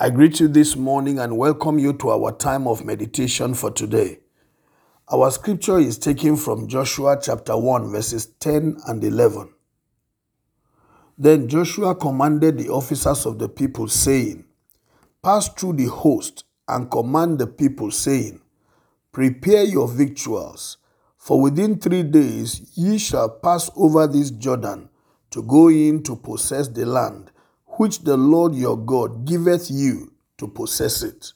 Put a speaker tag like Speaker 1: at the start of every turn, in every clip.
Speaker 1: I greet you this morning and welcome you to our time of meditation for today. Our scripture is taken from Joshua chapter 1, verses 10 and 11. Then Joshua commanded the officers of the people, saying, Pass through the host and command the people, saying, Prepare your victuals, for within three days ye shall pass over this Jordan to go in to possess the land which the Lord your God giveth you to possess it.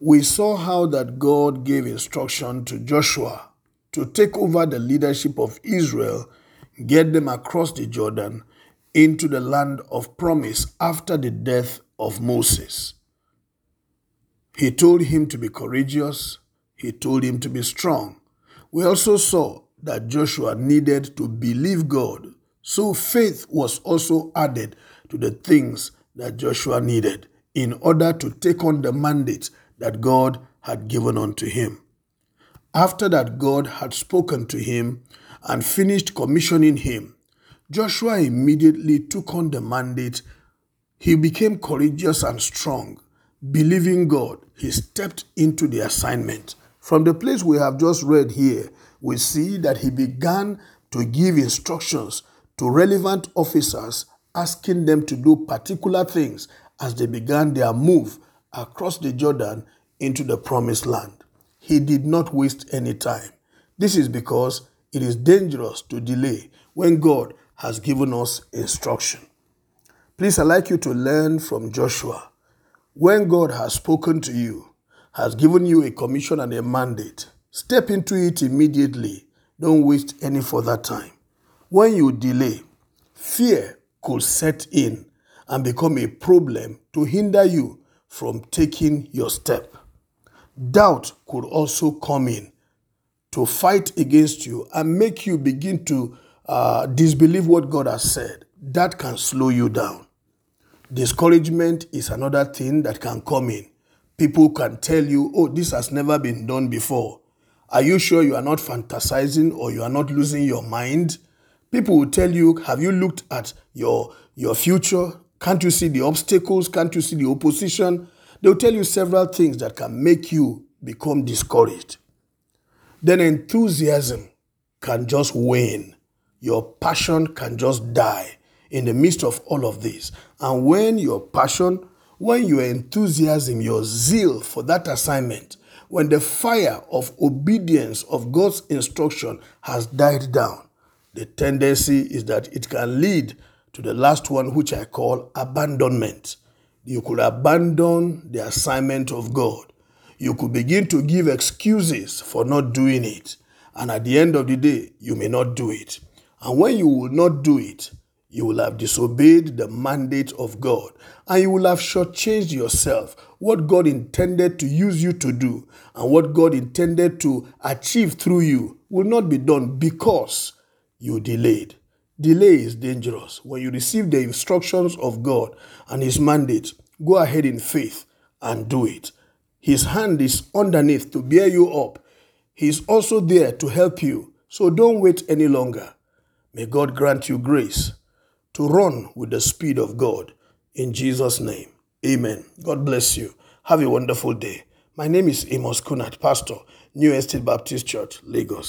Speaker 1: We saw how that God gave instruction to Joshua to take over the leadership of Israel, get them across the Jordan into the land of promise after the death of Moses. He told him to be courageous, he told him to be strong. We also saw that Joshua needed to believe God so faith was also added to the things that Joshua needed in order to take on the mandate that God had given unto him. After that, God had spoken to him and finished commissioning him. Joshua immediately took on the mandate. He became courageous and strong. Believing God, he stepped into the assignment. From the place we have just read here, we see that he began to give instructions to relevant officers asking them to do particular things as they began their move across the Jordan into the promised land. He did not waste any time. This is because it is dangerous to delay when God has given us instruction. Please, I'd like you to learn from Joshua. When God has spoken to you, has given you a commission and a mandate, step into it immediately. Don't waste any further time. When you delay, fear could set in and become a problem to hinder you from taking your step. Doubt could also come in to fight against you and make you begin to uh, disbelieve what God has said. That can slow you down. Discouragement is another thing that can come in. People can tell you, oh, this has never been done before. Are you sure you are not fantasizing or you are not losing your mind? People will tell you, have you looked at your, your future? Can't you see the obstacles? Can't you see the opposition? They'll tell you several things that can make you become discouraged. Then enthusiasm can just wane. Your passion can just die in the midst of all of this. And when your passion, when your enthusiasm, your zeal for that assignment, when the fire of obedience of God's instruction has died down, the tendency is that it can lead to the last one, which I call abandonment. You could abandon the assignment of God. You could begin to give excuses for not doing it. And at the end of the day, you may not do it. And when you will not do it, you will have disobeyed the mandate of God and you will have shortchanged yourself. What God intended to use you to do and what God intended to achieve through you will not be done because you delayed. Delay is dangerous. When you receive the instructions of God and His mandate, go ahead in faith and do it. His hand is underneath to bear you up. He's also there to help you. So don't wait any longer. May God grant you grace to run with the speed of God. In Jesus' name, amen. God bless you. Have a wonderful day. My name is Amos Kunat, Pastor, New Estate Baptist Church, Lagos.